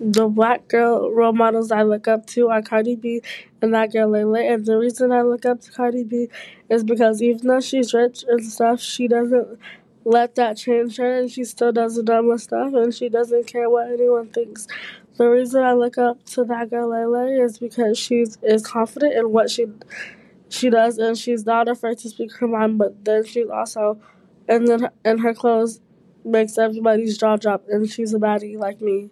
the black girl role models I look up to are Cardi B and that girl Lay Lay. And the reason I look up to Cardi B is because even though she's rich and stuff, she doesn't let that change her and she still does the dumbest stuff and she doesn't care what anyone thinks. The reason I look up to that girl Lay Lay is because she's is confident in what she she does and she's not afraid to speak her mind but then she's also and then and her clothes makes everybody's jaw drop and she's a baddie like me.